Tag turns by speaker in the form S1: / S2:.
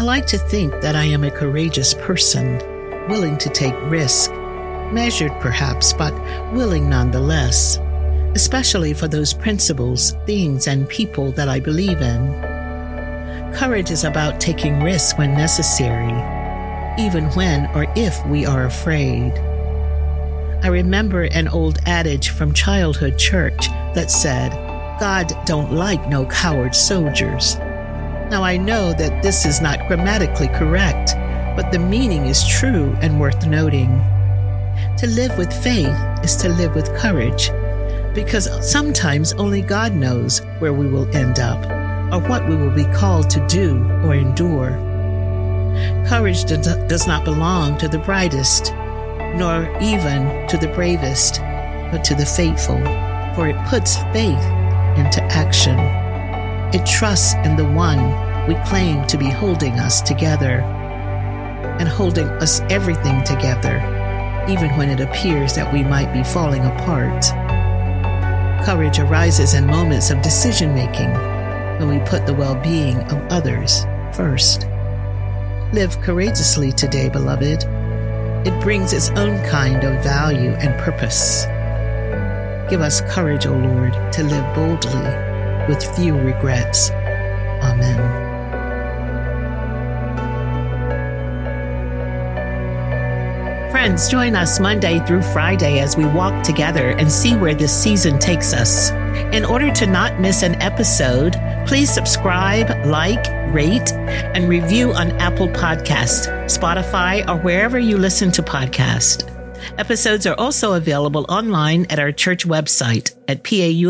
S1: I like to think that I am a courageous person, willing to take risk, measured perhaps, but willing nonetheless, especially for those principles, things, and people that I believe in. Courage is about taking risks when necessary, even when or if we are afraid. I remember an old adage from childhood church that said, God don't like no coward soldiers. Now I know that this is not grammatically correct, but the meaning is true and worth noting. To live with faith is to live with courage, because sometimes only God knows where we will end up or what we will be called to do or endure. Courage does not belong to the brightest, nor even to the bravest, but to the faithful, for it puts faith into action. It trusts in the one we claim to be holding us together and holding us everything together, even when it appears that we might be falling apart. Courage arises in moments of decision making when we put the well being of others first. Live courageously today, beloved. It brings its own kind of value and purpose. Give us courage, O Lord, to live boldly with few regrets. Amen. Friends, join us Monday through Friday as we walk together and see where this season takes us. In order to not miss an episode, please subscribe, like, rate, and review on Apple Podcast, Spotify, or wherever you listen to podcasts. Episodes are also available online at our church website at paumcnyc.org.